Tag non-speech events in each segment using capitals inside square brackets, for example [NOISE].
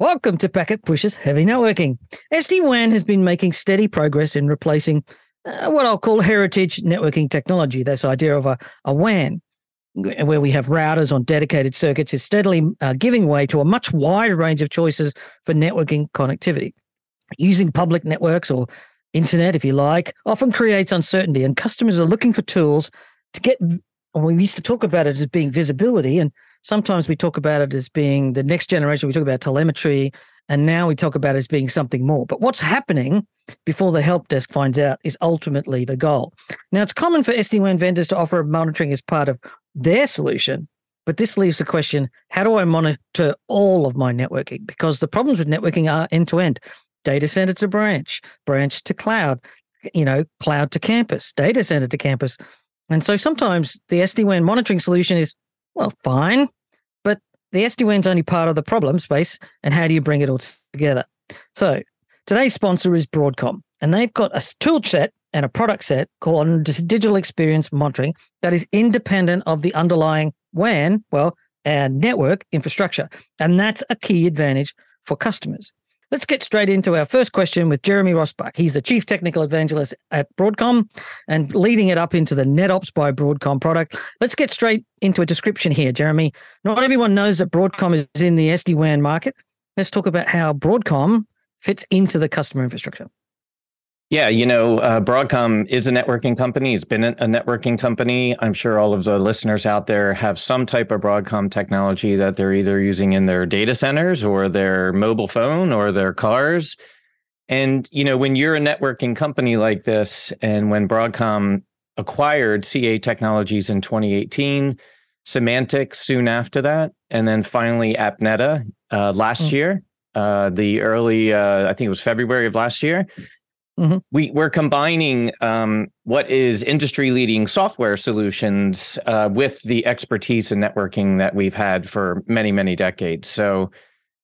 Welcome to Packet Pushers Heavy Networking. SD WAN has been making steady progress in replacing uh, what I'll call heritage networking technology. This idea of a, a WAN, where we have routers on dedicated circuits, is steadily uh, giving way to a much wider range of choices for networking connectivity. Using public networks or internet, if you like, often creates uncertainty, and customers are looking for tools to get. We used to talk about it as being visibility, and sometimes we talk about it as being the next generation. We talk about telemetry, and now we talk about it as being something more. But what's happening before the help desk finds out is ultimately the goal. Now, it's common for SD WAN vendors to offer monitoring as part of their solution, but this leaves the question how do I monitor all of my networking? Because the problems with networking are end to end data center to branch, branch to cloud, you know, cloud to campus, data center to campus. And so sometimes the SD WAN monitoring solution is, well, fine, but the SD WAN's only part of the problem space. And how do you bring it all together? So today's sponsor is Broadcom, and they've got a tool set and a product set called Digital Experience Monitoring that is independent of the underlying WAN, well, and network infrastructure. And that's a key advantage for customers. Let's get straight into our first question with Jeremy Rossbach. He's the Chief Technical Evangelist at Broadcom and leading it up into the NetOps by Broadcom product. Let's get straight into a description here, Jeremy. Not everyone knows that Broadcom is in the SD WAN market. Let's talk about how Broadcom fits into the customer infrastructure. Yeah, you know, uh, Broadcom is a networking company. It's been a networking company. I'm sure all of the listeners out there have some type of Broadcom technology that they're either using in their data centers or their mobile phone or their cars. And, you know, when you're a networking company like this, and when Broadcom acquired CA Technologies in 2018, Symantec soon after that, and then finally AppNeta uh, last mm. year, uh, the early, uh, I think it was February of last year Mm-hmm. We we're combining um, what is industry leading software solutions uh, with the expertise and networking that we've had for many many decades. So,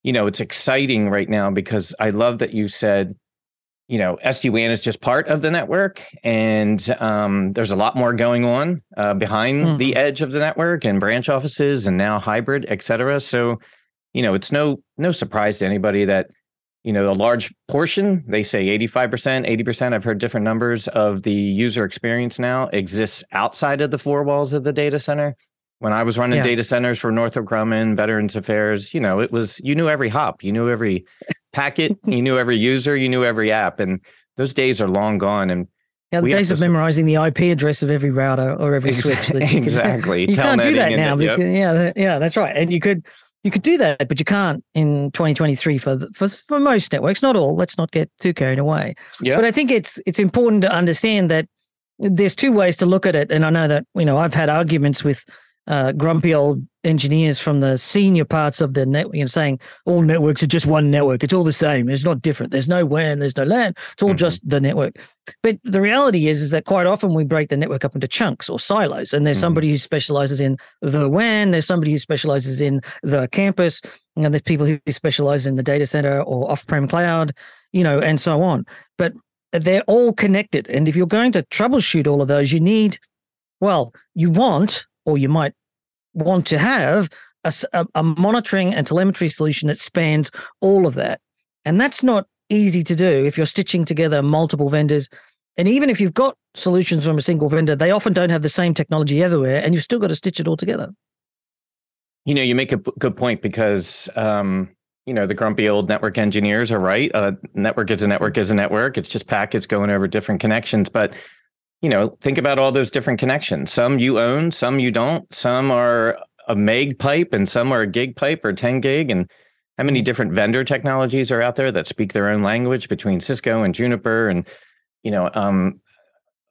you know, it's exciting right now because I love that you said, you know, SD WAN is just part of the network, and um, there's a lot more going on uh, behind mm-hmm. the edge of the network and branch offices and now hybrid, et cetera. So, you know, it's no no surprise to anybody that you know, a large portion, they say 85%, 80%, I've heard different numbers of the user experience now exists outside of the four walls of the data center. When I was running yeah. data centers for Northrop Grumman, Veterans Affairs, you know, it was, you knew every hop, you knew every packet, [LAUGHS] you knew every user, you knew every app. And those days are long gone. And yeah, the days of memorizing the IP address of every router or every switch. That [LAUGHS] you exactly. Could, you can't do that now. Because, Yeah, yeah, that's right. And you could you could do that, but you can't in 2023 for for for most networks. Not all. Let's not get too carried away. Yeah. But I think it's it's important to understand that there's two ways to look at it, and I know that you know I've had arguments with uh, grumpy old engineers from the senior parts of the network, you know, saying all networks are just one network. It's all the same. It's not different. There's no WAN. There's no LAN. It's all mm-hmm. just the network. But the reality is, is that quite often we break the network up into chunks or silos. And there's mm-hmm. somebody who specializes in the WAN. There's somebody who specializes in the campus. And there's people who specialize in the data center or off-prem cloud, you know, and so on. But they're all connected. And if you're going to troubleshoot all of those, you need, well, you want or you might want to have a, a, monitoring and telemetry solution that spans all of that. And that's not easy to do if you're stitching together multiple vendors. And even if you've got solutions from a single vendor, they often don't have the same technology everywhere, and you've still got to stitch it all together. You know, you make a good point because, um, you know, the grumpy old network engineers are right. Uh, network is a network is a network. It's just packets going over different connections. But you know, think about all those different connections. Some you own, some you don't. Some are a meg pipe and some are a gig pipe or 10 gig. And how many different vendor technologies are out there that speak their own language between Cisco and Juniper and, you know, um,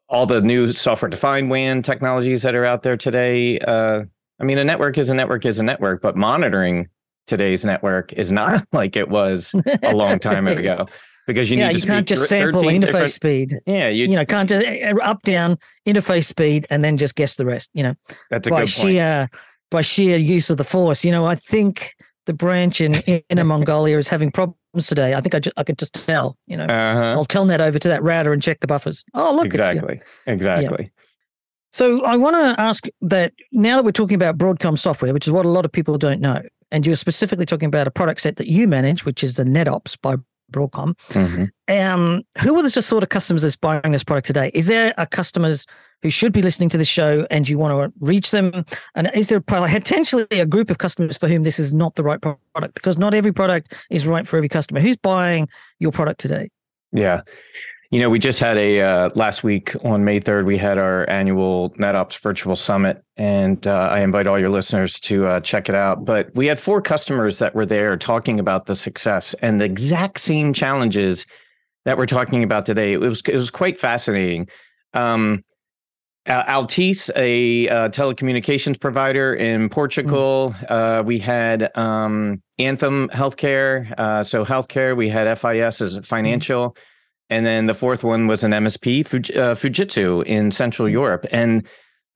all the new software defined WAN technologies that are out there today. Uh, I mean, a network is a network is a network, but monitoring today's network is not [LAUGHS] like it was a long time [LAUGHS] ago because you yeah, need you can't just sample interface different... speed. Yeah, you you know can't just uh, up down interface speed and then just guess the rest. You know, that's a by good sheer point. by sheer use of the force. You know, I think the branch in Inner [LAUGHS] Mongolia is having problems today. I think I, just, I could just tell. You know, uh-huh. I'll telnet over to that router and check the buffers. Oh, look, exactly, exactly. Yeah. So I want to ask that now that we're talking about Broadcom software, which is what a lot of people don't know, and you're specifically talking about a product set that you manage, which is the NetOps by Broadcom. Mm-hmm. Um, who are the sort of customers that's buying this product today? Is there a customers who should be listening to the show and you want to reach them? And is there potentially a group of customers for whom this is not the right product? Because not every product is right for every customer. Who's buying your product today? Yeah. You know, we just had a uh, last week on May 3rd, we had our annual NetOps Virtual Summit, and uh, I invite all your listeners to uh, check it out. But we had four customers that were there talking about the success and the exact same challenges that we're talking about today. It was it was quite fascinating. Um, Altice, a uh, telecommunications provider in Portugal. Mm. we had um, Anthem Healthcare, uh, so healthcare. We had FIS as financial. Mm and then the fourth one was an MSP, Fuj- uh, Fujitsu in Central mm-hmm. Europe. And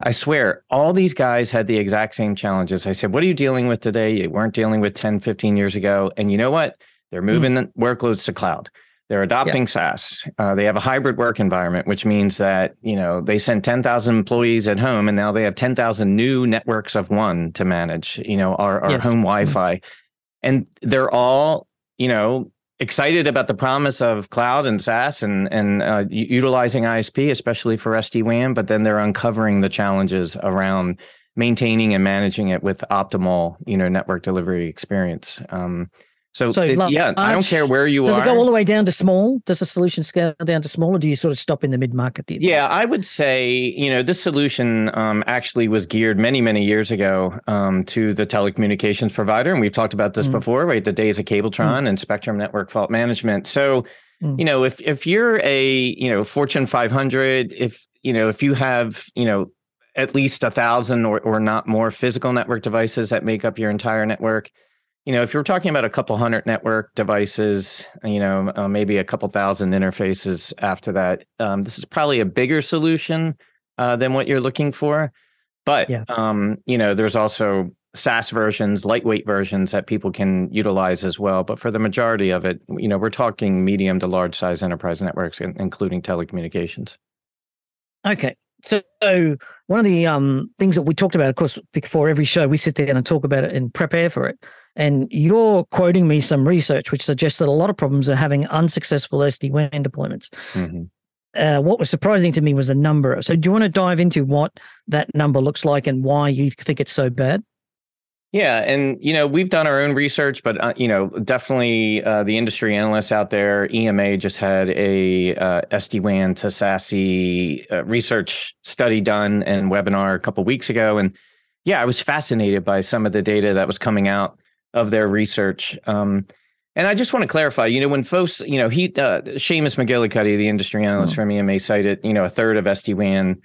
I swear, all these guys had the exact same challenges. I said, What are you dealing with today? You weren't dealing with 10, 15 years ago. And you know what? They're mm-hmm. moving mm. workloads to cloud. They're adopting yeah. SaaS. Uh, they have a hybrid work environment, which means that you know they send ten thousand employees at home, and now they have ten thousand new networks of one to manage. You know, our, our yes. home mm-hmm. Wi-Fi, mm. and they're all you know excited about the promise of cloud and SaaS and and uh, utilizing ISP, especially for SD WAN. But then they're uncovering the challenges around maintaining and managing it with optimal, you know, network delivery experience. Um, so, so it, large, yeah, I don't care where you does are. Does it go all the way down to small? Does the solution scale down to small, or do you sort of stop in the mid market? Yeah, I would say you know this solution um, actually was geared many many years ago um, to the telecommunications provider, and we've talked about this mm. before, right? The days of Cabletron mm. and Spectrum Network Fault Management. So, mm. you know, if if you're a you know Fortune 500, if you know if you have you know at least a thousand or or not more physical network devices that make up your entire network you know, if you're talking about a couple hundred network devices, you know, uh, maybe a couple thousand interfaces after that, um, this is probably a bigger solution uh, than what you're looking for. But yeah. um, you know, there's also SaaS versions, lightweight versions that people can utilize as well. But for the majority of it, you know, we're talking medium to large size enterprise networks, including telecommunications. Okay. So, so one of the um, things that we talked about, of course, before every show, we sit down and talk about it and prepare for it. And you're quoting me some research which suggests that a lot of problems are having unsuccessful SD WAN deployments. Mm-hmm. Uh, what was surprising to me was the number. So, do you want to dive into what that number looks like and why you think it's so bad? Yeah, and you know we've done our own research, but uh, you know definitely uh, the industry analysts out there. EMA just had a uh, SD WAN to SASE uh, research study done and webinar a couple weeks ago, and yeah, I was fascinated by some of the data that was coming out of their research. Um, and I just want to clarify, you know, when folks, you know, he, uh, Shamus McGillicuddy, the industry analyst mm-hmm. from EMA, cited, you know, a third of SD WAN,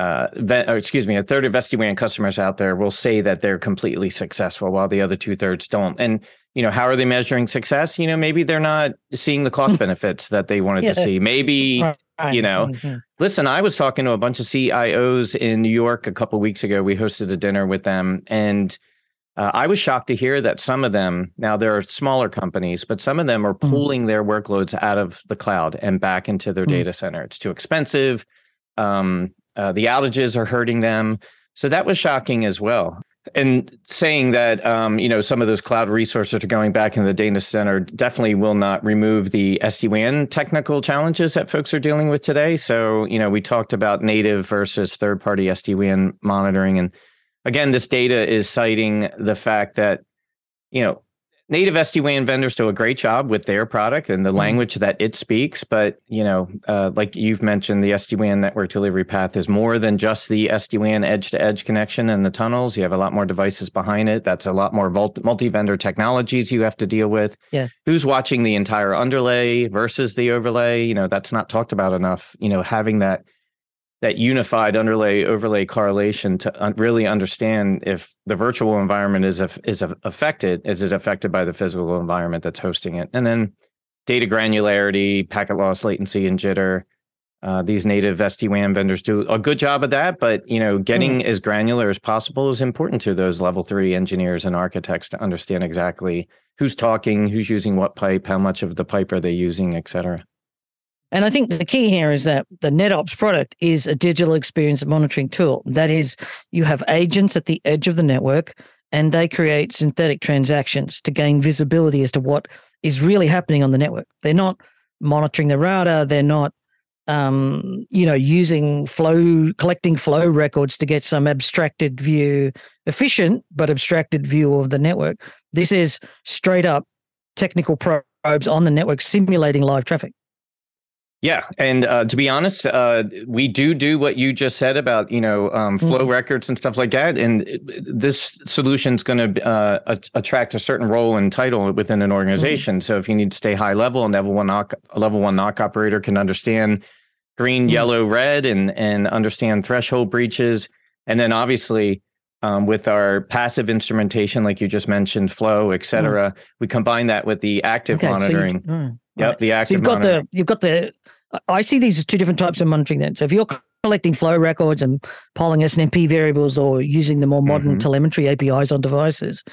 uh, or excuse me, a third of SD WAN customers out there will say that they're completely successful, while the other two thirds don't. And you know, how are they measuring success? You know, maybe they're not seeing the cost benefits that they wanted yeah. to see. Maybe Right. You know, mm-hmm. listen, I was talking to a bunch of CIOs in New York a couple weeks ago. We hosted a dinner with them, and uh, I was shocked to hear that some of them, now there are smaller companies, but some of them are mm-hmm. pulling mm. their workloads out of the cloud and back into their mm. data center. It's too expensive. Um, uh, the outages are hurting them. So that was shocking as well. And saying that, um, you know, some of those cloud resources are going back in the data center definitely will not remove the SD WAN technical challenges that folks are dealing with today. So, you know, we talked about native versus third party SD WAN monitoring. And again, this data is citing the fact that, you know, native SD-WAN vendors do a great job with their product and the mm-hmm. language that it speaks. But you know, uh, like you've mentioned, the SD-WAN network delivery path is more than just the SD-WAN edge-to-edge connection and the tunnels. You have a lot more devices behind it. That's a lot more multi-vendor technologies you have to deal with. Yeah. Who's watching the entire underlay versus the overlay? You know, that's not talked about enough. You know, having that that unified underlay overlay correlation to un- really understand if the virtual environment is is affected is it affected by the physical environment that's hosting it and then data granularity packet loss latency and jitter uh, these native SD-WAN vendors do a good job of that, but you know, getting mm. as granular as possible is important to those level three engineers and architects to understand exactly who's talking, who's using what pipe, how much of the pipe are they using, et cetera. And I think the key here is that the NetOps product is a digital experience monitoring tool. That is, you have agents at the edge of the network and they create synthetic transactions to gain visibility as to what is really happening on the network. They're not monitoring the router. They're not, um, you know, using flow, collecting flow records to get some abstracted view, efficient but abstracted view of the network. This is straight up technical probes on the network simulating live traffic. Yeah, and uh, to be honest, uh, we do do what you just said about you know um, flow mm records and stuff like that. And this solution is going to uh, attract a certain role and title within an organization. mm So if you need to stay high level, a level one NOC, a level one NOC operator can understand green, mm yellow, red, and and understand threshold breaches. And then obviously um, with our passive instrumentation, like you just mentioned, flow, et mm. cetera, we combine that with the active okay, monitoring. So you, Yep, the active. So you've got monitoring. the you've got the. I see these as two different types of monitoring. Then, so if you're collecting flow records and polling SNMP variables or using the more modern mm-hmm. telemetry APIs on devices,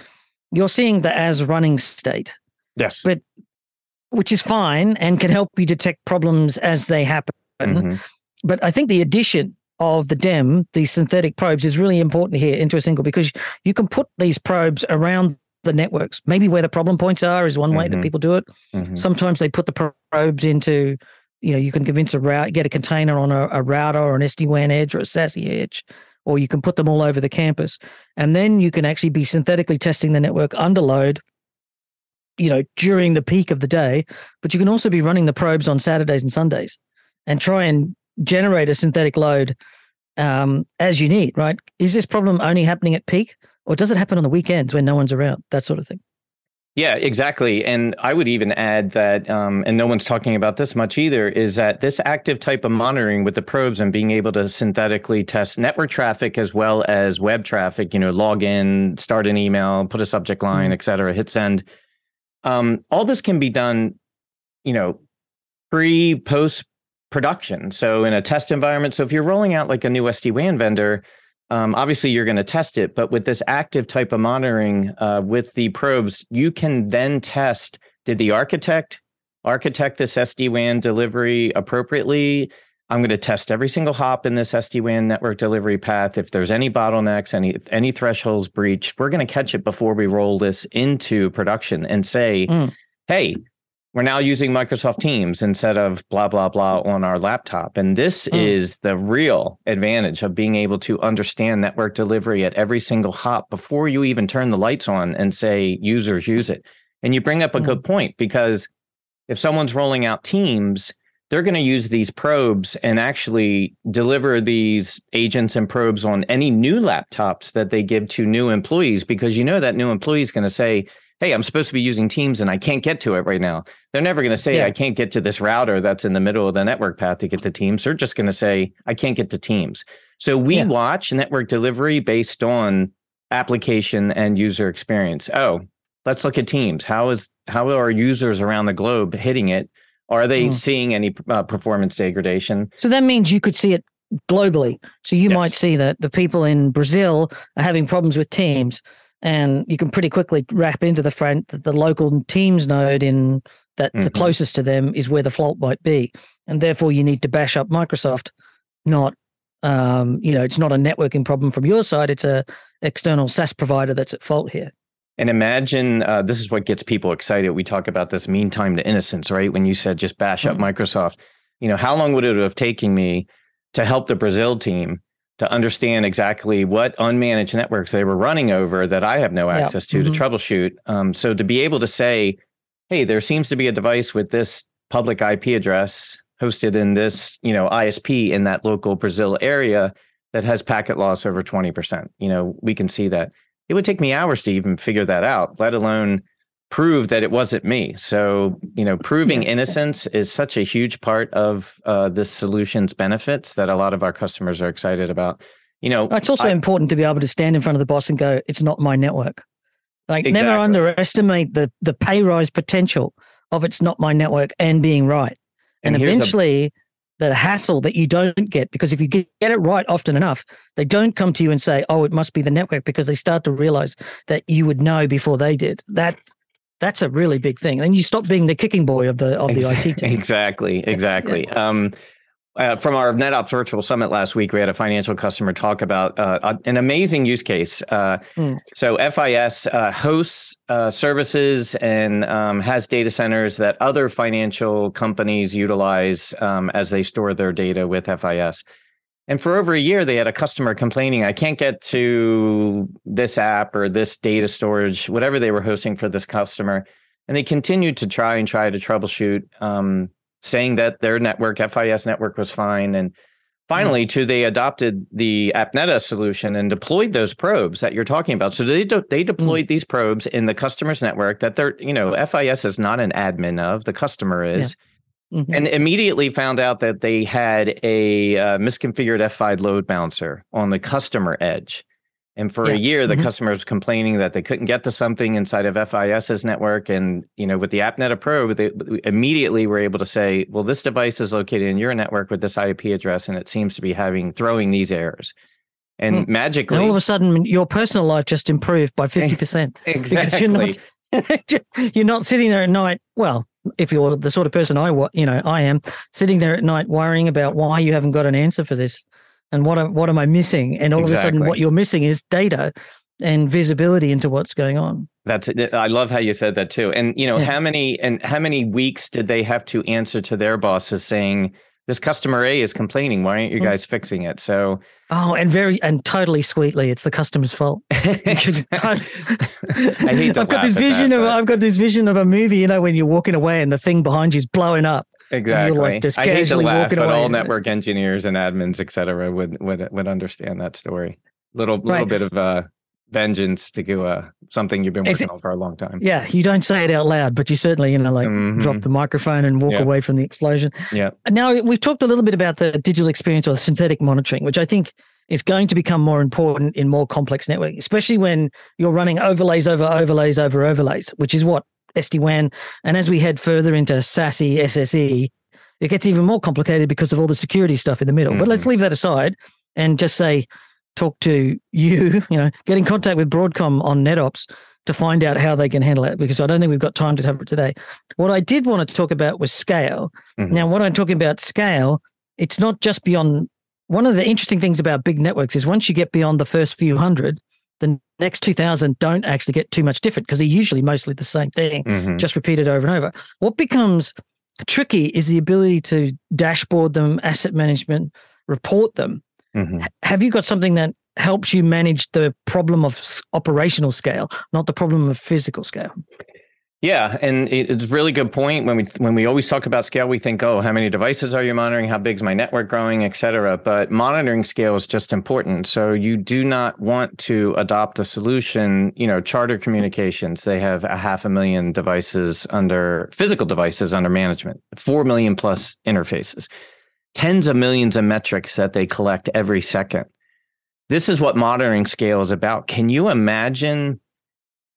you're seeing the as running state. Yes, but which is fine and can help you detect problems as they happen. Mm-hmm. But I think the addition of the DEM, these synthetic probes, is really important here into a single because you can put these probes around the networks. Maybe where the problem points are is one mm-hmm. way that mm-hmm. people do it. Mm-hmm. Sometimes they put the probes into, you know, you can convince a route, get a container on a, a router or an SD WAN edge or a SASE edge, or you can put them all over the campus. And then you can actually be synthetically testing the network under load, you know, during the peak of the day. But you can also be running the probes on Saturdays and Sundays and try and generate a synthetic load um, as you need, right? Is this problem only happening at peak? Or does it happen on the weekends when no one's around? That sort of thing. Yeah, exactly. And I would even add that, um, and no one's talking about this much either, is that this active type of monitoring with the probes and being able to synthetically test network traffic as well as web traffic, you know, log in, start an email, put a subject line, mm-hmm. et cetera, hit send. Um, all this can be done, you know, pre, post production. So in a test environment. So if you're rolling out like a new SD WAN vendor, um, obviously you're going to test it, but with this active type of monitoring uh, with the probes, you can then test did the architect architect this SD WAN delivery appropriately? I'm going to test every single hop in this SD WAN network delivery path. If there's any bottlenecks, any any thresholds breached, we're going to catch it before we roll this into production and say, mm. hey, we're now using Microsoft Teams instead of blah, blah, blah on our laptop. And this mm. is the real advantage of being able to understand network delivery at every single hop before you even turn the lights on and say, users use it. And you bring up a mm. good point because if someone's rolling out Teams, they're going to use these probes and actually deliver these agents and probes on any new laptops that they give to new employees because you know that new employee is going to say, hey, I'm supposed to be using Teams and I can't get to it right now. They're never going to say, yeah. I can't get to this router that's in the middle of the network path to get to Teams. They're just going to say, I can't get to Teams. So we yeah. watch network delivery based on application and user experience. Oh, let's look at Teams. How is how are users around the globe hitting it? Are they mm. seeing any uh, performance degradation? So that means you could see it globally. So you yes. might see that the people in Brazil are having problems with Teams and you can pretty quickly wrap into the front that the local teams node in that's mm-hmm. the closest to them is where the fault might be. And therefore you need to bash up microsoft not um, you know it's not a networking problem from your side it's a external SaaS provider that's at fault here. And imagine uh, this is what gets people excited. We talk about this mean time to innocence right? When you said just bash mm-hmm. up microsoft. You know how long would it have taken me to help the brazil team to understand exactly what unmanaged networks they were running over that I have no access to mm-hmm. to troubleshoot. Um, so to be able to say, hey, there seems to be a device with this public IP address hosted in this, you know, ISP in that local Brazil area that has packet loss over 20%. You know, we can see that. It would take me hours to even figure that out, let alone prove that it wasn't me. So, you know, proving innocence is such a huge part of uh, this solution's benefits that a lot of our customers are excited about. You know, it's also I, important to be able to stand in front of the boss and go, "It's not my network." Like, exactly. never underestimate the the pay rise potential of "It's not my network" and being right. And, and eventually, a, the hassle that you don't get because if you get, get it right often enough, they don't come to you and say, "Oh, it must be the network," because they start to realize that you would know before they did. That that's a really big thing. And you stop being the kicking boy of the of the IT team. Exactly, exactly. Yeah. Um, uh, from our NetOps Virtual Summit last week, we had a financial customer talk about uh, an amazing use case. Uh, mm. So FIS uh, hosts uh, services and um, has data centers that other financial companies utilize um, as they store their data with FIS. And for over a year, they had a customer complaining, I can't get to this app or this data storage, whatever they were hosting for this customer. And they continued to try and try to troubleshoot. Um, saying that their network, FIS network, was fine. And finally, mm-hmm. they adopted the AppNeta solution and deployed those probes that you're talking about. So they de- they mm. deployed mm-hmm. these probes in the customer's network that they're, you know, FIS is not an admin of, the customer is. Yeah. Mm-hmm. And immediately found out that they had a uh, misconfigured F5 load balancer on the customer edge. And for yeah. a year, the mm-hmm. customer was complaining that they couldn't get to something inside of FIS's network. And you know, with the AppNeta Pro, they immediately were able to say, "Well, this device is located in your network with this IP address, and it seems to be having throwing these errors." And mm. magically, and all of a sudden, your personal life just improved by [LAUGHS] fifty percent. exactly. You're not, [LAUGHS] you're not sitting there at night. Well, if you're the sort of person I, you know, I am sitting there at night worrying about why you haven't got an answer for this and what am, what am I missing? And all exactly. of a sudden, what you're missing is data and visibility into what's going on. That's it. I love how you said that too. And you know, yeah. how many and how many weeks did they have to answer to their bosses saying this customer A is complaining. Why aren't you mm. guys fixing it? So Oh, and very and totally sweetly, it's the customer's fault. [LAUGHS] [LAUGHS] I hate I've got this vision that, of but... I've got this vision of a movie, you know, when you're walking away and the thing behind you is blowing up. Exactly. Like just I hate to laugh, but all network engineers and admins, et cetera, would would would understand that story. Little little right. bit of uh, vengeance to do uh, something you've been working it, on for a long time. Yeah, you don't say it out loud, but you certainly you know like mm-hmm. drop the microphone and walk yeah. away from the explosion. Yeah. Now we've talked a little bit about the digital experience or synthetic monitoring, which I think is going to become more important in more complex networking, especially when you're running overlays over overlays over overlays, which is what SD WAN. And as we head further into SASE, SSE, it gets even more complicated because of all the security stuff in the middle. Mm-hmm. But let's mm-hmm. leave that aside and just say, talk to you, [LAUGHS] you know, get in contact with Broadcom on NetOps to find out how they can handle it because I don't think we've got time to cover it today. What I did want to talk about was scale. Mm-hmm. Now, what I'm talking about scale, it's not just beyond one of the interesting things about big networks is once you get beyond the first few hundred, the next 2000 don't actually get too much different because they're usually mostly the same thing, mm-hmm. just repeated over and over. What becomes tricky is the ability to dashboard them, asset management, report them. Mm-hmm. Have you got something that helps you manage the problem of operational scale, not the problem of physical scale? Yeah, and it's a really good point. When we when we always talk about scale, we think, oh, how many devices are you monitoring? How big is my network growing, et cetera. But monitoring scale is just important. So you do not want to adopt a solution. You know, Charter Communications they have a half a million devices under physical devices under management, four million plus interfaces, tens of millions of metrics that they collect every second. This is what monitoring scale is about. Can you imagine?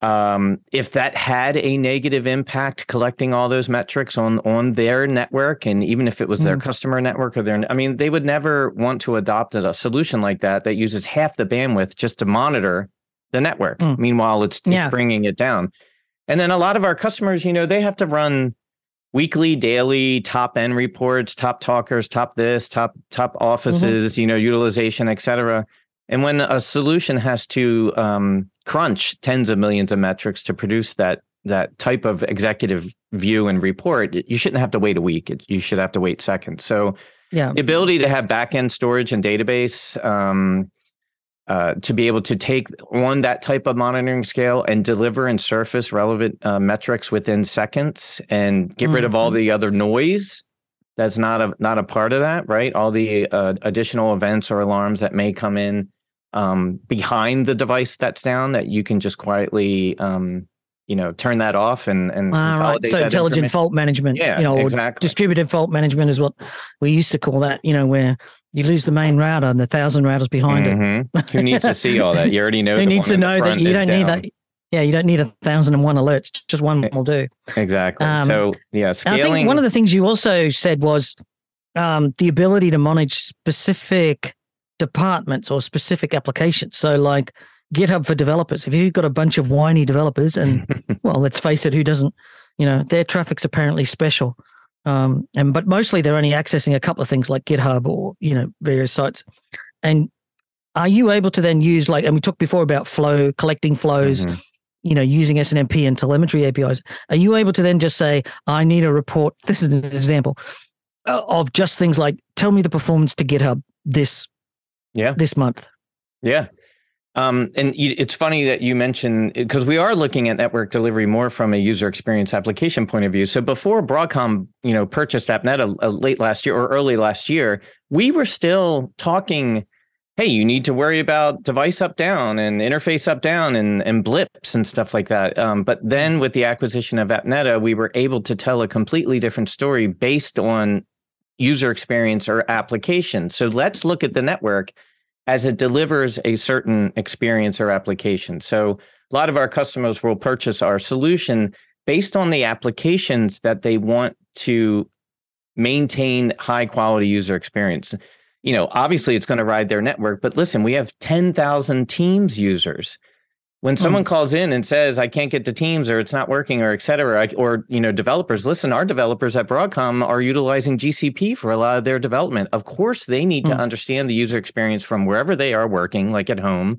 um, if that had a negative impact collecting all those metrics on on their network and even if it was their mm. customer network or their i mean they would never want to adopt a solution like that that uses half the bandwidth just to monitor the network mm. meanwhile it's, yeah. it's bringing it down and then a lot of our customers you know they have to run weekly daily top end reports top talkers top this top top mm-hmm. offices mm-hmm. you know utilization et cetera and when a solution has to um, crunch tens of millions of metrics to produce that that type of executive view and report, you shouldn't have to wait a week. you should have to wait seconds. So, yeah, the ability to have backend storage and database um, uh, to be able to take on that type of monitoring scale and deliver and surface relevant uh, metrics within seconds and get mm-hmm. rid of all mm-hmm. the other noise that's not a not a part of that, right? All the uh, additional events or alarms that may come in um, behind the device that's down that you can just quietly um, you know turn that off and and right. so intelligent fault management yeah you know exactly. distributed fault management is what we used to call that you know where you lose the main router and the thousand routers behind mm-hmm. it who needs to see all that you already know [LAUGHS] who needs to know that you don't down. need that yeah you don't need a thousand and one alerts just one will do exactly um, so yeah scaling I think one of the things you also said was um, the ability to manage specific departments or specific applications. So, like GitHub for developers, if you've got a bunch of whiny developers, and [LAUGHS] well, let's face it, who doesn't, you know, their traffic's apparently special. Um, and but mostly they're only accessing a couple of things like GitHub or you know various sites. And are you able to then use like and we talked before about flow collecting flows mm-hmm. you know using snmp and telemetry apis are you able to then just say i need a report this is an example uh, of just things like tell me the performance to github this yeah this month yeah um, and it's funny that you mentioned because we are looking at network delivery more from a user experience application point of view. So before Broadcom, you know, purchased AppNeta uh, late last year or early last year, we were still talking hey, you need to worry about device up down and interface up down and, and blips and stuff like that. Um, but then with the acquisition of AppNeta, we were able to tell a completely different story based on user experience or application. So let's look at the network as it delivers a certain experience or application. So a lot of our customers will purchase our solution based on the applications that they want to maintain high quality user experience you know, obviously it's going to ride their network, but listen, we have 10,000 Teams users. When someone mm. calls in and says, I can't get to Teams or it's not working or et cetera, or, you know, developers, listen, our developers at Broadcom are utilizing GCP for a lot of their development. Of course, they need mm. to understand the user experience from wherever they are working, like at home,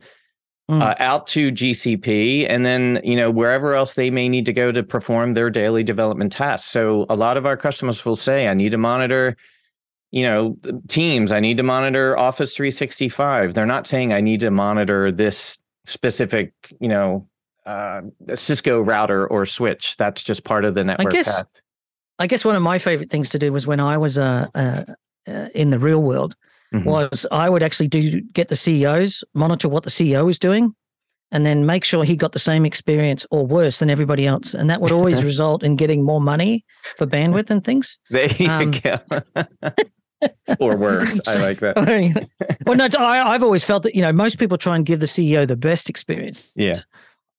mm. uh, out to GCP, and then, you know, wherever else they may need to go to perform their daily development tasks. So a lot of our customers will say, I need to monitor you know, teams, I need to monitor Office 365. They're not saying I need to monitor this specific, you know, uh, Cisco router or switch. That's just part of the network I guess, path. I guess one of my favorite things to do was when I was uh, uh, uh in the real world mm-hmm. was I would actually do get the CEOs monitor what the CEO is doing and then make sure he got the same experience or worse than everybody else. And that would always [LAUGHS] result in getting more money for bandwidth and things. There you um, go. [LAUGHS] or [LAUGHS] worse. I like that. well, no, I, I've always felt that you know most people try and give the CEO the best experience. Yeah.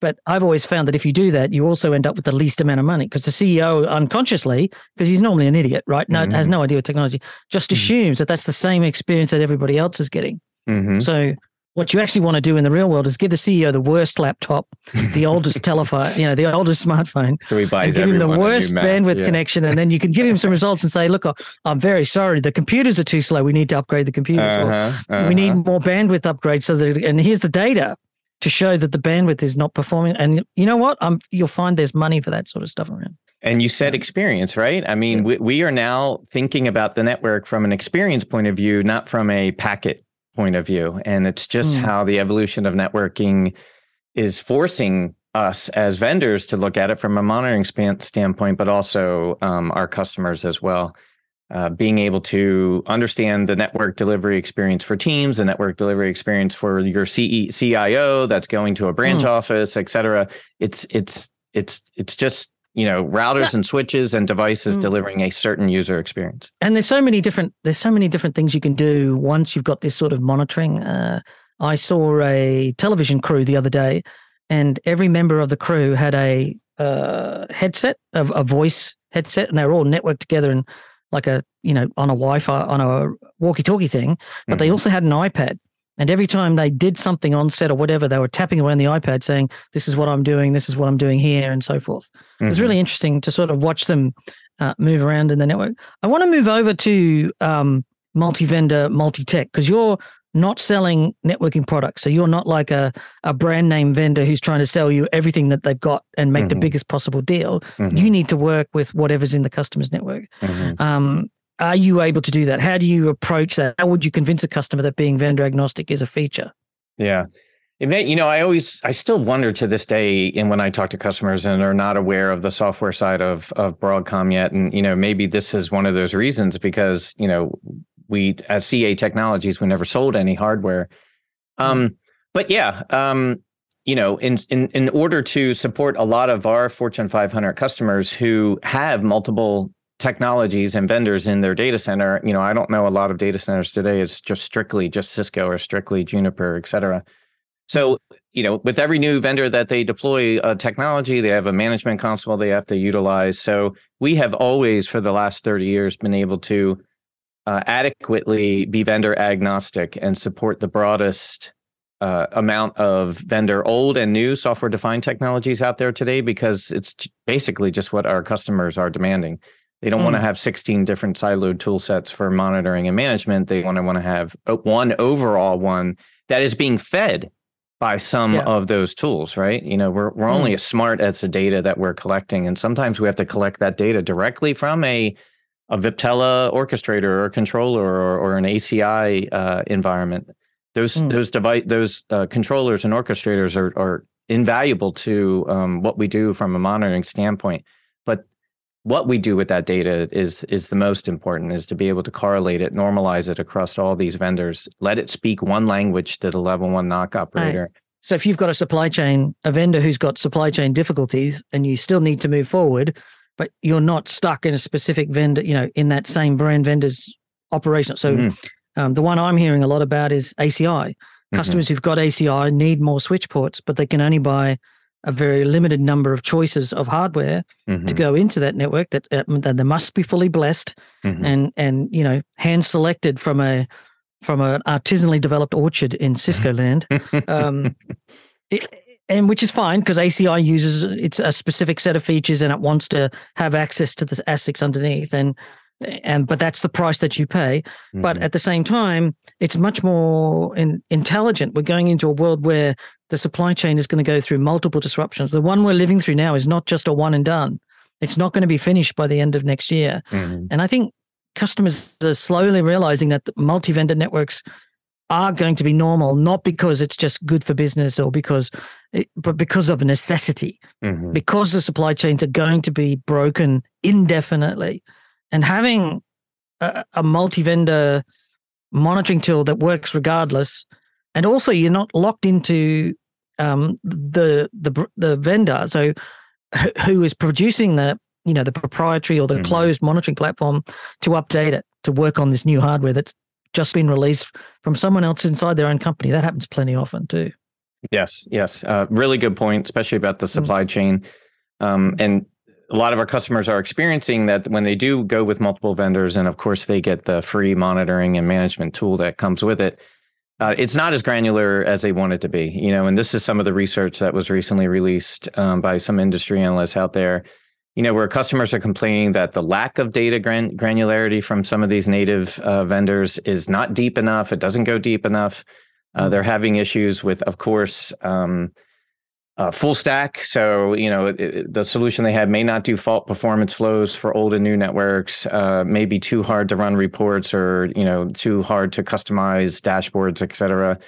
But I've always found that if you do that, you also end up with the least amount of money because the CEO unconsciously, because he's normally an idiot, right? No, mm-hmm. has no idea of technology, just mm-hmm. assumes that that's the same experience that everybody else is getting. Mm-hmm. So what you actually want to do in the real world is give the CEO the worst laptop, the [LAUGHS] oldest telephone, you know, the oldest smartphone. So he buys give him the worst bandwidth yeah. connection, and then you can give him some [LAUGHS] results and say, "Look, I'm very sorry, the computers are too slow. We need to upgrade the computers. Uh-huh, uh-huh. We need uh-huh. more bandwidth upgrade so that, and here's the data to show that the bandwidth is not performing. And you know what? Um, you'll find there's money for that sort of stuff around. And you said experience, right? I mean, yeah. we, we are now thinking about the network from an experience point of view, not from a packet point of view. And it's just mm. how the evolution of networking is forcing us as vendors to look at it from a monitoring span- standpoint, but also um, our customers as well. Uh, being able to understand the network delivery experience for teams, the network delivery experience for your CE, CIO that's going to a branch mm. office, et cetera. It's it's it's it's just you know routers yeah. and switches and devices mm. delivering a certain user experience and there's so many different there's so many different things you can do once you've got this sort of monitoring uh, i saw a television crew the other day and every member of the crew had a uh, headset of a voice headset and they were all networked together and like a you know on a wi-fi on a walkie-talkie thing but mm they mm-hmm. also had an ipad and every time they did something on set or whatever, they were tapping away on the iPad saying, This is what I'm doing, this is what I'm doing here, and so forth. Mm-hmm. It's really interesting to sort of watch them uh, move around in the network. I want to move over to um, multi vendor, multi tech, because you're not selling networking products. So you're not like a, a brand name vendor who's trying to sell you everything that they've got and make mm-hmm. the biggest possible deal. Mm-hmm. You need to work with whatever's in the customer's network. Mm-hmm. Um, are you able to do that? How do you approach that? How would you convince a customer that being vendor agnostic is a feature? Yeah. You know, I always, I still wonder to this day, and when I talk to customers and are not aware of the software side of of Broadcom yet, and you know, maybe this is one of those reasons because you know, we as CA Technologies we never sold any hardware. Um, but yeah, um, you know, in in in order to support a lot of our Fortune 500 customers who have multiple technologies and vendors in their data center. You know, I don't know a lot of data centers today. It's just strictly just Cisco or strictly Juniper, et cetera. So, you know, with every new vendor that they deploy a technology, they have a management console they have to utilize. So we have always, for the last 30 years, been able to uh, adequately be vendor agnostic and support the broadest uh, amount of vendor old and new software defined technologies out there today because it's basically just what our customers are demanding They don't mm. want to have 16 different siloed tool sets for monitoring and management. They want to want to have one overall one that is being fed by some yeah. of those tools, right? You know, we're we're only mm. as smart as the data that we're collecting, and sometimes we have to collect that data directly from a a Viptela orchestrator or controller or, or an ACI uh, environment. Those mm. those device those uh, controllers and orchestrators are are invaluable to um, what we do from a monitoring standpoint. But what we do with that data is is the most important is to be able to correlate it normalize it across all these vendors let it speak one language to the level one NOC operator right. so if you've got a supply chain a vendor who's got supply chain difficulties and you still need to move forward but you're not stuck in a specific vendor you know in that same brand vendor's operation so mm-hmm. um, the one i'm hearing a lot about is aci mm-hmm. customers who've got aci need more switch ports but they can only buy a very limited number of choices of hardware mm-hmm. to go into that network that, uh, that they must be fully blessed mm-hmm. and and you know hand selected from a from an artisanally developed orchard in Cisco land um, [LAUGHS] it, and which is fine because ACI uses it's a specific set of features and it wants to have access to the ASICs underneath and and but that's the price that you pay mm-hmm. but at the same time it's much more in, intelligent we're going into a world where the supply chain is going to go through multiple disruptions. The one we're living through now is not just a one and done. It's not going to be finished by the end of next year. Mm-hmm. And I think customers are slowly realizing that multi vendor networks are going to be normal, not because it's just good for business or because, it, but because of necessity, mm-hmm. because the supply chains are going to be broken indefinitely. And having a, a multi vendor monitoring tool that works regardless. And also, you're not locked into um, the the the vendor, so who is producing the you know the proprietary or the mm-hmm. closed monitoring platform to update it to work on this new hardware that's just been released from someone else inside their own company. That happens plenty often too. Yes, yes, uh, really good point, especially about the mm. supply mm-hmm. chain. Um, and a lot of our customers are experiencing that when they do go with multiple vendors, and of course they get the free monitoring and management tool that comes with it uh, it's not as granular as they want it to be, you know. And this is some of the research that was recently released um, by some industry analysts out there, you know, where customers are complaining that the lack of data gran- granularity from some of these native uh, vendors is not deep enough. It doesn't go deep enough. Uh, they're having issues with, of course, um, uh, full stack. So, you know, it, it, the solution they have may not do fault performance flows for old and new networks, uh, may be too hard to run reports or, you know, too hard to customize dashboards, et cetera.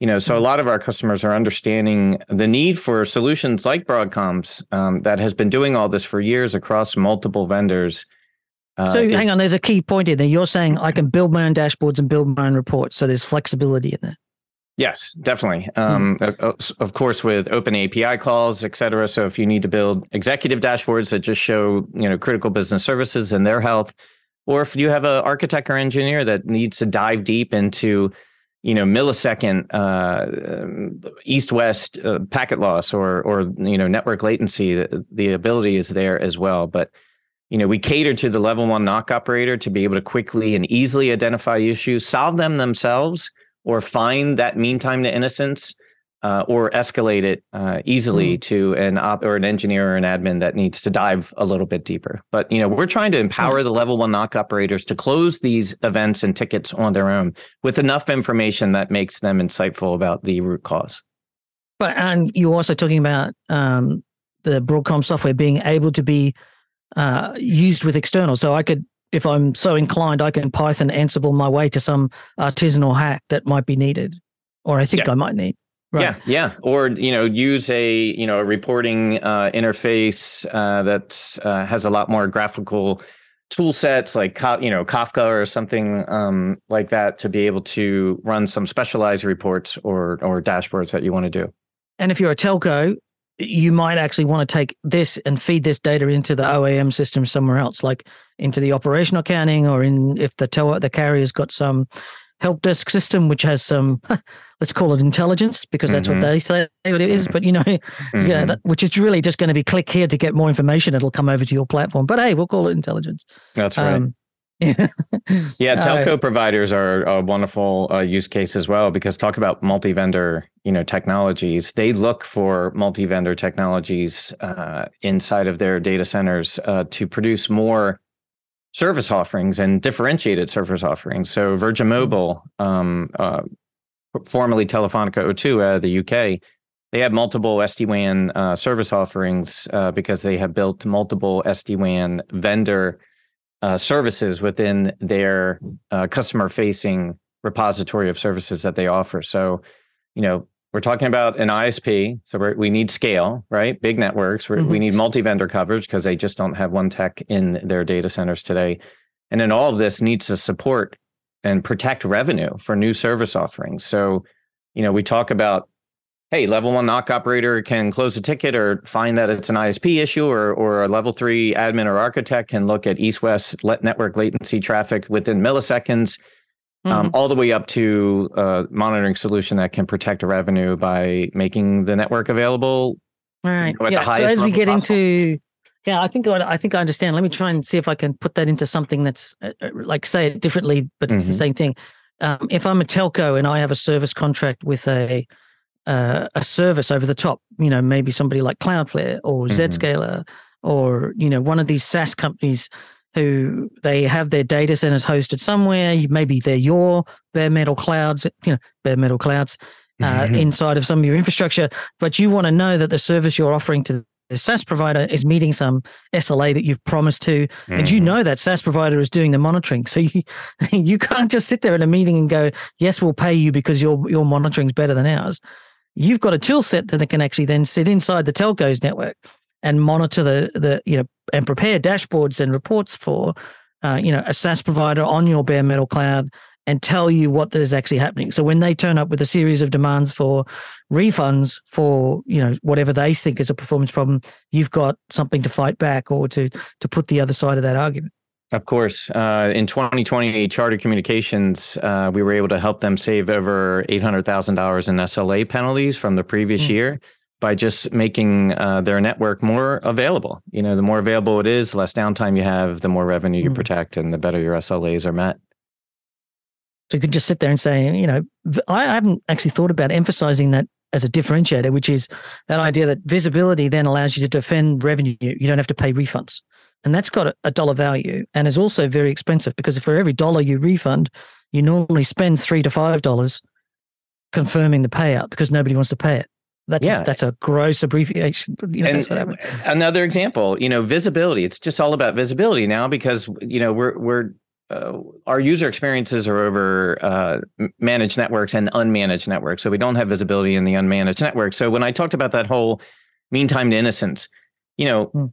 You know, so a mm-hmm. lot of our customers are understanding the need for solutions like Broadcom's um, that has been doing all this for years across multiple vendors. Uh, so hang on, there's a key point in there. You're saying I can build my own dashboards and build my own reports. So there's flexibility in there. Yes, definitely. Um, mm. Of course, with open API calls, et cetera. So if you need to build executive dashboards that just show you know critical business services and their health, or if you have an architect or engineer that needs to dive deep into you know millisecond uh, east-west uh, packet loss or or you know network latency, the, the ability is there as well. But you know we cater to the level one NOC operator to be able to quickly and easily identify issues, solve them themselves or find that mean time to innocence uh, or escalate it uh, easily mm. to an op or an engineer or an admin that needs to dive a little bit deeper. But you know, we're trying to empower mm. the level one NOC operators to close these events and tickets on their own with enough information that makes them insightful about the root cause. But and you're also talking about um, the Broadcom software being able to be uh, used with external. So I could if I'm so inclined, I can Python Ansible my way to some artisanal hack that might be needed, or I think yeah. I might need. Right. Yeah, yeah, or you know, use a you know a reporting uh, interface uh, that uh, has a lot more graphical tool sets like you know Kafka or something um, like that to be able to run some specialized reports or or dashboards that you want to do. And if you're a telco, you might actually want to take this and feed this data into the OAM system somewhere else, like into the operational accounting, or in if the tel- the carrier's got some help desk system which has some [LAUGHS] let's call it intelligence because that's mm-hmm. what they say what it is but you know [LAUGHS] mm-hmm. yeah that, which is really just going to be click here to get more information. It'll come over to your platform. But hey we'll call it intelligence. That's right. Um, [LAUGHS] yeah, telco uh, providers are a wonderful uh, use case as well because talk about multi-vendor, you know, technologies. They look for multi-vendor technologies uh, inside of their data centers uh, to produce more service offerings and differentiated service offerings. So Virgin Mm-hmm. Mobile, um, uh, formerly Telefonica O2 out of the UK, they have multiple SD WAN uh, service offerings uh, because they have built multiple SD WAN vendor uh, services within their uh, customer facing repository of services that they offer. So, you know, we're talking about an ISP, so we're, we need scale, right? Big networks. We're, We mm-hmm. need multi-vendor coverage because they just don't have one tech in their data centers today. And then all of this needs to support and protect revenue for new service offerings. So, you know, we talk about, hey, level one NOC operator can close a ticket or find that it's an ISP issue, or or a level three admin or architect can look at east-west let network latency traffic within milliseconds um, Mhm. all the way up to a monitoring solution that can protect revenue by making the network available. Right. know, at the yeah. So as we get possible. into, yeah, I think I, think I understand. Let me try and see if I can put that into something that's uh, uh, like say it differently, but it's the Mhm. same thing. Um, if I'm a telco and I have a service contract with a uh, a service over the top, you know, maybe somebody like Cloudflare or Mhm. Zscaler or you know one of these SaaS companies who they have their data centers hosted somewhere. Maybe they're your bare metal clouds, you know, bare metal clouds uh, inside of some of your infrastructure, but you want to know that the service you're offering to the SaaS provider is meeting some SLA that you've promised to, and you Mhm. know that SaaS provider is doing the monitoring. So [LAUGHS] you you can't just sit there in a meeting and go, "Yes, we'll pay you because your your monitoring is better than ours." You've got a tool set that can actually then sit inside the telco's network and monitor the the you know and prepare dashboards and reports for uh, you know a SaaS provider on your bare metal cloud and tell you what is actually happening. So when they turn up with a series of demands for refunds for you know whatever they think is a performance problem, you've got something to fight back or to to put the other side of that argument. Of course. Uh, in 2020, Charter Communications, uh, we were able to help them save over $800,000 in SLA penalties from the previous Mm. year by just making uh, their network more available. You know, the more available it is, the less downtime you have, the more revenue you Mm. protect, and the better your SLAs are met. So you could just sit there and say, you know, I haven't actually thought about emphasizing that as a differentiator, which is that idea that visibility then allows you to defend revenue. You don't have to pay refunds. And that's got a, a dollar value and is also very expensive because for every dollar you refund, you normally spend three to five dollars confirming the payout because nobody wants to pay it. That's Yeah. a, that's a gross abbreviation. You know, that's what and another example, you know, visibility. It's just all about visibility now because you know we're we're uh, our user experiences are over uh, managed networks and unmanaged networks, so we don't have visibility in the unmanaged network. So when I talked about that whole mean time to innocence, you know. Hmm.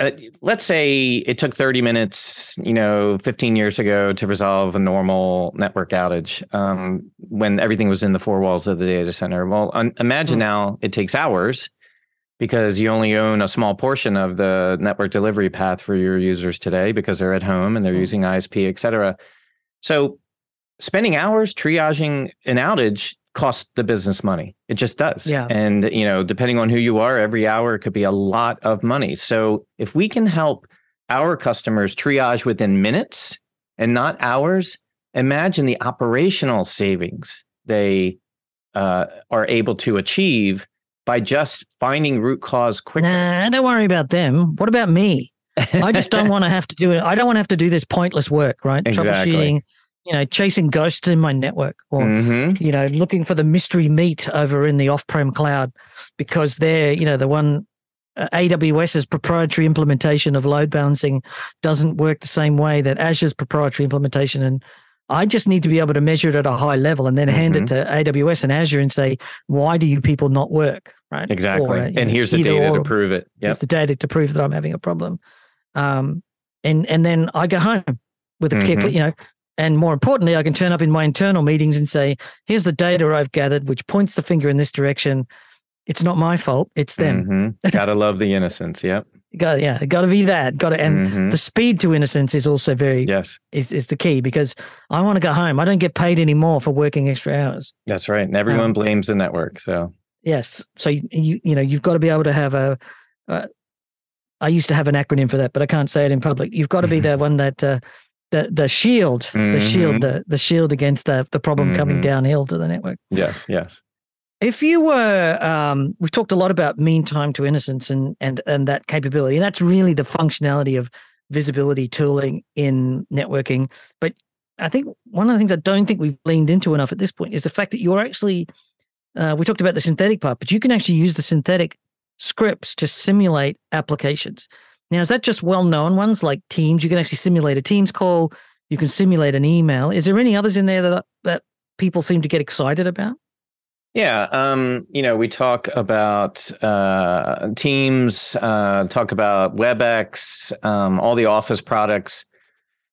Uh, let's say it took 30 minutes, you know, 15 years ago to resolve a normal network outage um, when everything was in the four walls of the data center. Well, un- imagine Hmm. now it takes hours because you only own a small portion of the network delivery path for your users today because they're at home and they're Mm. using ISP, et cetera. So spending hours triaging an outage costs the business money. It just does. Yeah. And, you know, depending on who you are, every hour could be a lot of money. So if we can help our customers triage within minutes and not hours, imagine the operational savings they uh, are able to achieve by just finding root cause quicker. Nah, don't worry about them. What about me? I just don't [LAUGHS] want to have to do it. I don't want to have to do this pointless work, right? Exactly. Troubleshooting, you know, chasing ghosts in my network or, Mhm. you know, looking for the mystery meat over in the off prem cloud because they're, you know, the one uh, AWS's proprietary implementation of load balancing doesn't work the same way that Azure's proprietary implementation. And I just need to be able to measure it at a high level and then hand it to AWS and Azure and say, why do you people not work? Right. Exactly. Or, uh, and know, here's the data or. to prove it. Yep. It's the data to prove that I'm having a problem. Um, and and then I go home with a kick, Mhm. you know. And more importantly, I can turn up in my internal meetings and say, "Here's the data I've gathered, which points the finger in this direction. It's not my fault; it's them. Mhm. Gotta [LAUGHS] love the innocence. Yep. Got yeah, got to be that. Got to and Mhm. the speed to innocence is also very Yes, is is the key because I want to go home. I don't get paid anymore for working extra hours. that's right. And everyone Um, blames the network. So Yes. So you you, you know you've got to be able to have a. Uh, I used to have an acronym for that, but I can't say it in public. You've got to be [LAUGHS] the one that uh, the the shield, the Mhm. shield, the the shield against the the problem coming Mhm. downhill to the network. yes, yes. If you were, um, we've talked a lot about mean time to innocence and and and that capability, and that's really the functionality of visibility tooling in networking. But I think one of the things I don't think we've leaned into enough at this point is the fact that you're actually, uh, we talked about the synthetic part, but you can actually use the synthetic scripts to simulate applications. Now, is that just well known ones like Teams? You can actually simulate a Teams call, you can simulate an email. Is there any others in there that, that people seem to get excited about? Yeah, um, you know, we talk about uh, Teams, uh, talk about WebEx, um, all the Office products.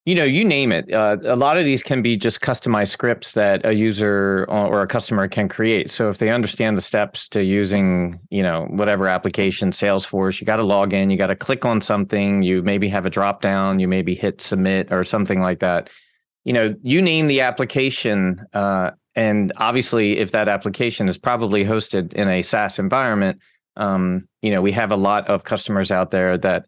You know, you name it. Uh, a lot of these can be just customized scripts that a user or a customer can create. So if they understand the steps to using, you know, whatever application, Salesforce, you got to log in, you got to click on something, you maybe have a drop down, you maybe hit submit or something like that you know, you name the application, uh, and obviously, if that application is probably hosted in a SaaS environment, um, you know, we have a lot of customers out there that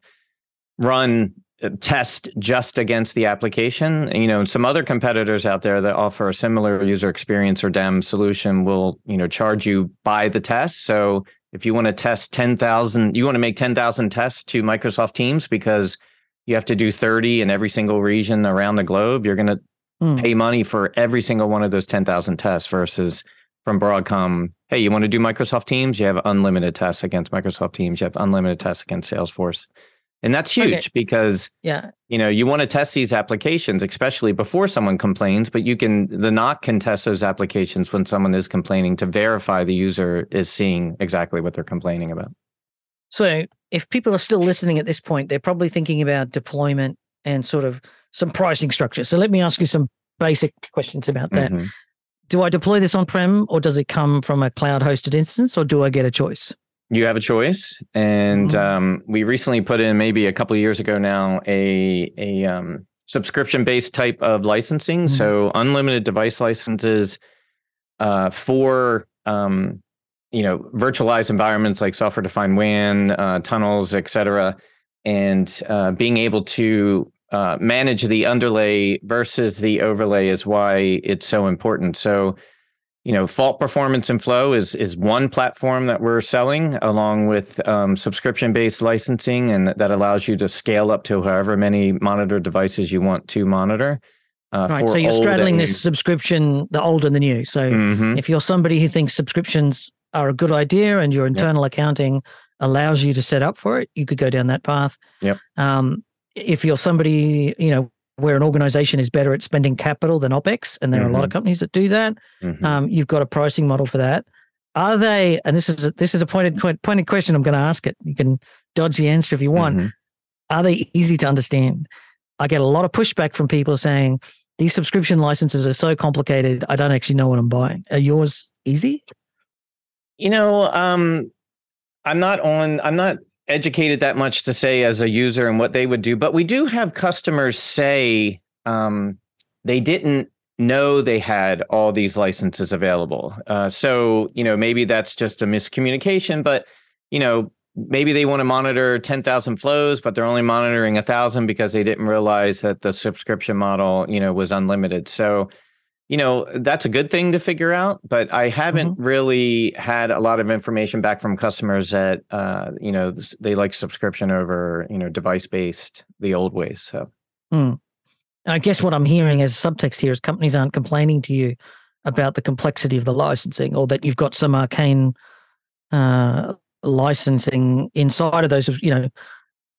run test just against the application. You know, some other competitors out there that offer a similar user experience or DEM solution will, you know, charge you by the test. So if you want to test 10,000, you want to make 10,000 tests to Microsoft Teams because you have to do 30 in every single region around the globe, you're going to mm. pay money for every single one of those 10,000 tests versus from Broadcom, hey, you want to do Microsoft Teams? You have unlimited tests against Microsoft Teams. You have unlimited tests against Salesforce. And that's huge okay. because yeah, you know, you want to test these applications, especially before someone complains, but you can the NOC can test those applications when someone is complaining to verify the user is seeing exactly what they're complaining about. So if people are still listening at this point, they're probably thinking about deployment and sort of some pricing structure. So let me ask you some basic questions about that. Mm-hmm. Do I deploy this on prem or does it come from a cloud hosted instance or do I get a choice? You have a choice, and mm-hmm. um, we recently put in maybe a couple years ago now a a um, subscription based type of licensing. Mm-hmm. So unlimited device licenses uh, for um, you know virtualized environments like software defined WAN, uh, tunnels, et cetera, and uh, being able to uh, manage the underlay versus the overlay is why it's so important. So, you know, fault performance and flow is is one platform that we're selling along with um, subscription based licensing, and that allows you to scale up to however many monitor devices you want to monitor. Uh, right. So you're straddling this subscription, the old and the new. So mm-hmm. if you're somebody who thinks subscriptions are a good idea and your internal yep. accounting allows you to set up for it, you could go down that path. Yep. Um, if you're somebody, you know, where an organization is better at spending capital than OPEX, and there mm-hmm. are a lot of mm-hmm. companies that do that, mm-hmm. um, you've got a pricing model for that. Are they, and this is a, this is a pointed, pointed question, I'm going to ask it. You can dodge the answer if you want. Mm-hmm. Are they easy to understand? I get a lot of pushback from people saying these subscription licenses are so complicated, I don't actually know what I'm buying. Are yours easy? You know, um, I'm not on, I'm not educated that much to say as a user and what they would do, but we do have customers say um, they didn't know they had all these licenses available. Uh, so you know maybe that's just a miscommunication, but you know maybe they want to monitor 10,000 flows, but they're only monitoring a thousand because they didn't realize that the subscription model you know was unlimited. So you know that's a good thing to figure out but i haven't mm-hmm. really had a lot of information back from customers that uh, you know they like subscription over you know device based the old ways so mm. i guess what i'm hearing as subtext here is companies aren't complaining to you about the complexity of the licensing or that you've got some arcane uh, licensing inside of those you know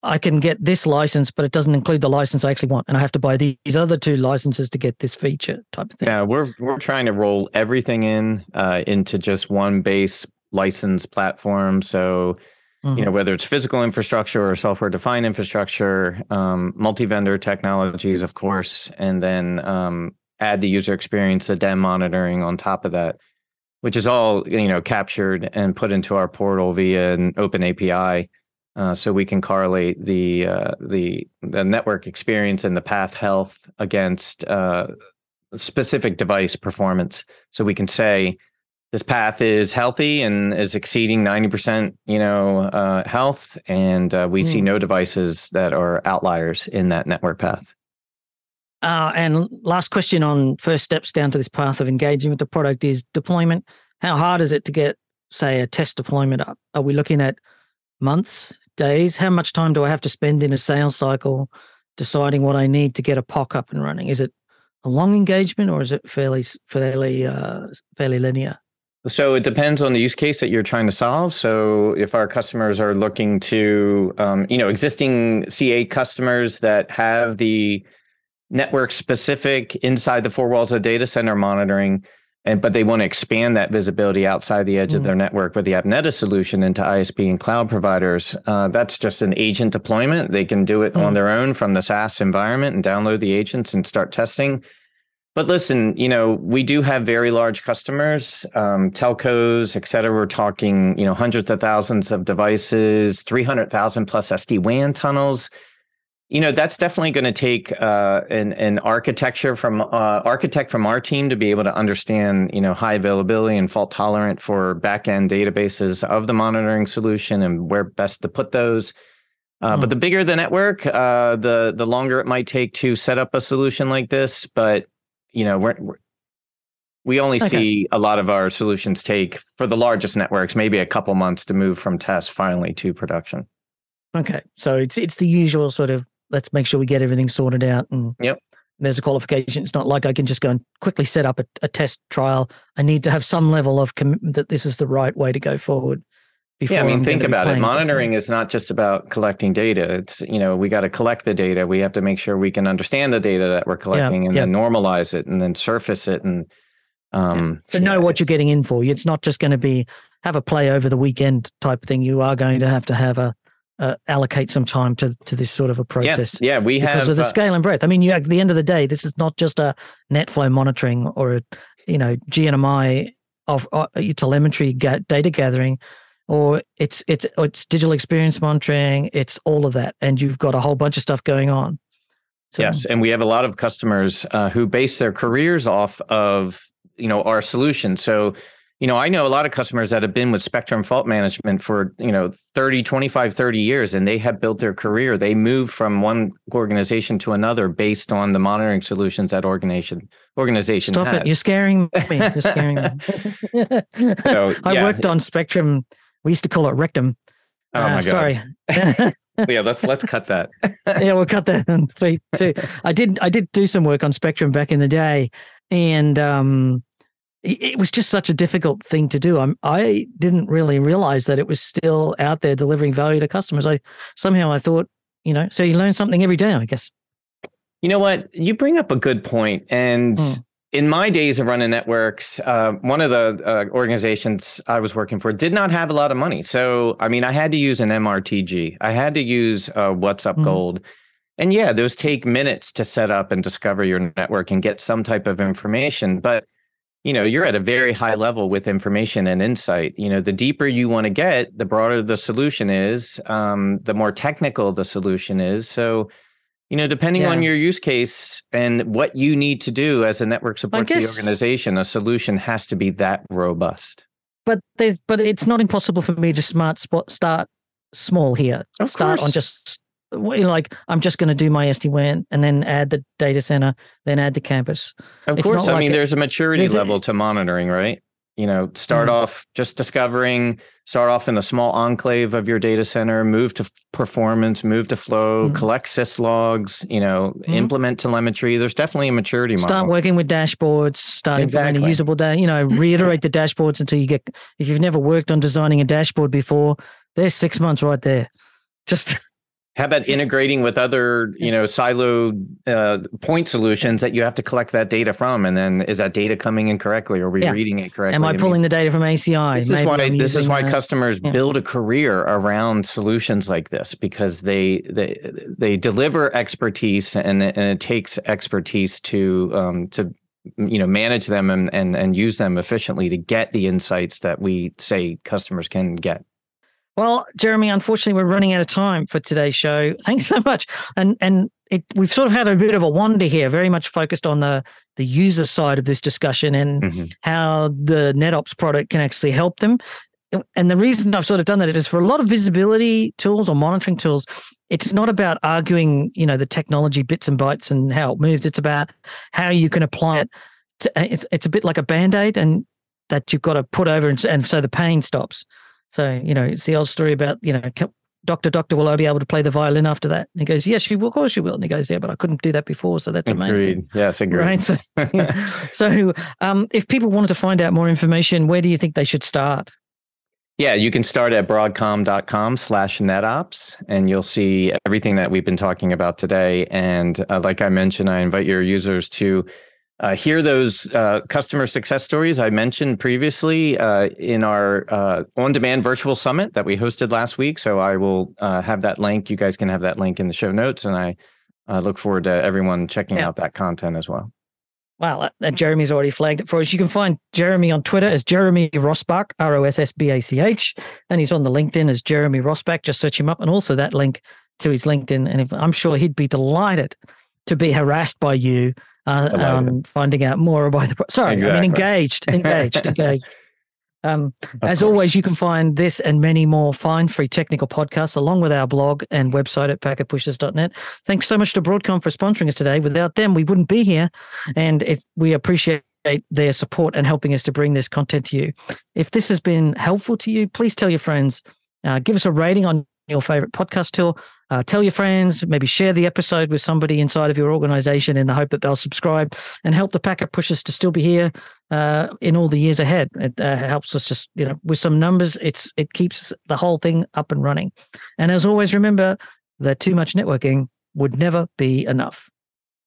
I can get this license, but it doesn't include the license I actually want, and I have to buy these other two licenses to get this feature type of thing. Yeah, we're we're trying to roll everything in uh, into just one base license platform. So, mm-hmm. you know, whether it's physical infrastructure or software defined infrastructure, um, multi vendor technologies, of course, and then um, add the user experience, the DEM monitoring on top of that, which is all you know captured and put into our portal via an open API. Uh, so we can correlate the uh, the the network experience and the path health against uh, specific device performance. So we can say this path is healthy and is exceeding ninety percent, you know, uh, health, and uh, we mm. see hmm. no devices that are outliers in that network path. and last question on first steps down to this path of engaging with the product is deployment. How hard is it to get, say, a test deployment up? Are we looking at months, days? How much time do I have to spend in a sales cycle deciding what I need to get a POC up and running? Is it a long engagement or is it fairly fairly uh, fairly linear? So it depends on the use case that you're trying to solve. So if our customers are looking to, um, you know, existing CA customers that have the network specific inside the four walls of data center monitoring, and but they want to expand that visibility outside the edge mm. of their network with the AppNeta solution into ISP and cloud providers. Uh, that's just an agent deployment. They can do it mm. on their own from the SaaS environment and download the agents and start testing. But listen, you know, we do have very large customers, um, telcos, et cetera. We're talking, you know, hundreds of thousands of devices, 300,000 plus SD WAN tunnels. You know, that's definitely going to take uh, an, an architecture from uh, architect from our team to be able to understand, you know, high availability and fault tolerant for backend databases of the monitoring solution and where best to put those. Uh, mm. But hmm. the bigger the network, uh, the the longer it might take to set up a solution like this. But you know, we're, we're we only okay. see a lot of our solutions take for the largest networks maybe a couple months to move from test finally to production. Okay, so it's it's the usual sort of let's make sure we get everything sorted out and yep. There's a qualification. It's not like I can just go and quickly set up a, a test trial. I need to have some level of commitment that this is the right way to go forward yeah, I mean, I'm think about it. Monitoring is not just about collecting data. It's you know we got to collect the data. We have to make sure we can understand the data that we're collecting, yeah, and yeah. then normalize it, and then surface it, and um, yeah. to know what you're getting in for. It's not just going to be have a play over the weekend type thing. You are going to have to have a uh, allocate some time to to this sort of a process. Yeah, yeah we because have because of the uh, scale and breadth. I mean, you at the end of the day, this is not just a NetFlow monitoring or a you know GNMI of uh, telemetry ga- data gathering or it's it's it's digital experience monitoring it's all of that and you've got a whole bunch of stuff going on so, yes and we have a lot of customers uh, who base their careers off of you know our solution so you know i know a lot of customers that have been with spectrum fault management for you know 30 25 30 years and they have built their career they move from one organization to another based on the monitoring solutions that organization organization stop has. it you're scaring me [LAUGHS] you're scaring me so, yeah. i worked on spectrum we used to call it rectum. Oh uh, my god! Sorry. yeah, let's let's cut that. [LAUGHS] yeah, we'll cut that in three, two. I did I did do some work on Spectrum back in the day, and um, it, was just such a difficult thing to do. I'm, I didn't really realize that it was still out there delivering value to customers. I somehow I thought, you know, so you learn something every day, I guess. You know what? You bring up a good point. and mm in my days of running networks, uh, one of the uh, organizations I was working for did not have a lot of money. So, I mean, I had to use an MRTG. I had to use uh, WhatsUp mm-hmm. Gold. And yeah, those take minutes to set up and discover your network and get some type of information. But, you know, you're at a very high level with information and insight. You know, the deeper you want to get, the broader the solution is, um, the more technical the solution is. So, you know, depending yeah. on your use case and what you need to do as a network support guess, the organization, a solution has to be that robust. But there's, but it's not impossible for me to smart spot start small here. Of start course. on just like I'm just going to do my SD WAN and then add the data center, then add the campus. Of it's course, I like mean, there's a maturity level to monitoring, right? you know start mm. off just discovering start off in the small enclave of your data center move to performance move to flow mm. collect syslogs you know mm. implement telemetry there's definitely a maturity start working with dashboards start exactly. implementing usable data you know [CLEARS THROAT] reiterate the dashboards until you get if you've never worked on designing a dashboard before there's six months right there just [LAUGHS] how about integrating with other, you know, siloed uh, point solutions that you have to collect that data from, and then is that data coming in correctly? Or are we yeah. reading it correctly? Am I, I pulling mean, the data from ACI? This is why this is why customers yeah. build a career around solutions like this because they they they deliver expertise, and, and it takes expertise to um, to you know manage them and, and and use them efficiently to get the insights that we say customers can get. Well, Jeremy, unfortunately, we're running out of time for today's show. Thanks so much. And and it, we've sort of had a bit of a wander here, very much focused on the the user side of this discussion and mm-hmm. how the NetOps product can actually help them. And the reason I've sort of done that is for a lot of visibility tools or monitoring tools, it's not about arguing, you know, the technology bits and bytes and how it moves. It's about how you can apply it. To, it's it's a bit like a band aid, and that you've got to put over, and, and so the pain stops. So, you know, it's the old story about, you know, Doctor, Doctor, will I be able to play the violin after that? And he goes, Yes, you will. Of course you will. And he goes, Yeah, but I couldn't do that before. So that's agreed. amazing. Yes, agreed. Right. So, [LAUGHS] so um, if people wanted to find out more information, where do you think they should start? Yeah, you can start at broadcom.com slash netops and you'll see everything that we've been talking about today. And uh, like I mentioned, I invite your users to uh, hear those uh, customer success stories I mentioned previously uh, in our uh, on demand virtual summit that we hosted last week. So I will uh, have that link. You guys can have that link in the show notes. And I look forward to everyone checking yeah. out that content as well. Wow, uh, Jeremy's already flagged it for us. You can find Jeremy on Twitter as Jeremy Rossbach, R O S S B A C H, and he's on the LinkedIn as Jeremy Rossbach. Just search him up, and also that link to his LinkedIn. And if, I'm sure he'd be delighted to be harassed by you, uh, um, finding out more about the. Sorry, exactly. I mean engaged, [LAUGHS] engaged, engaged. Um, as course. always, you can find this and many more fine free technical podcasts along with our blog and website at packetpushers.net. Thanks so much to Broadcom for sponsoring us today. Without them, we wouldn't be here. And we appreciate their support and helping us to bring this content to you. If this has been helpful to you, please tell your friends. Uh, give us a rating on your favorite podcast tool. Uh, tell your friends, maybe share the episode with somebody inside of your organization in the hope that they'll subscribe and help the packet us to still be here uh, in all the years ahead. It uh, helps us just, you know, with some numbers, it's it keeps the whole thing up and running. And as always, remember that too much networking would never be enough.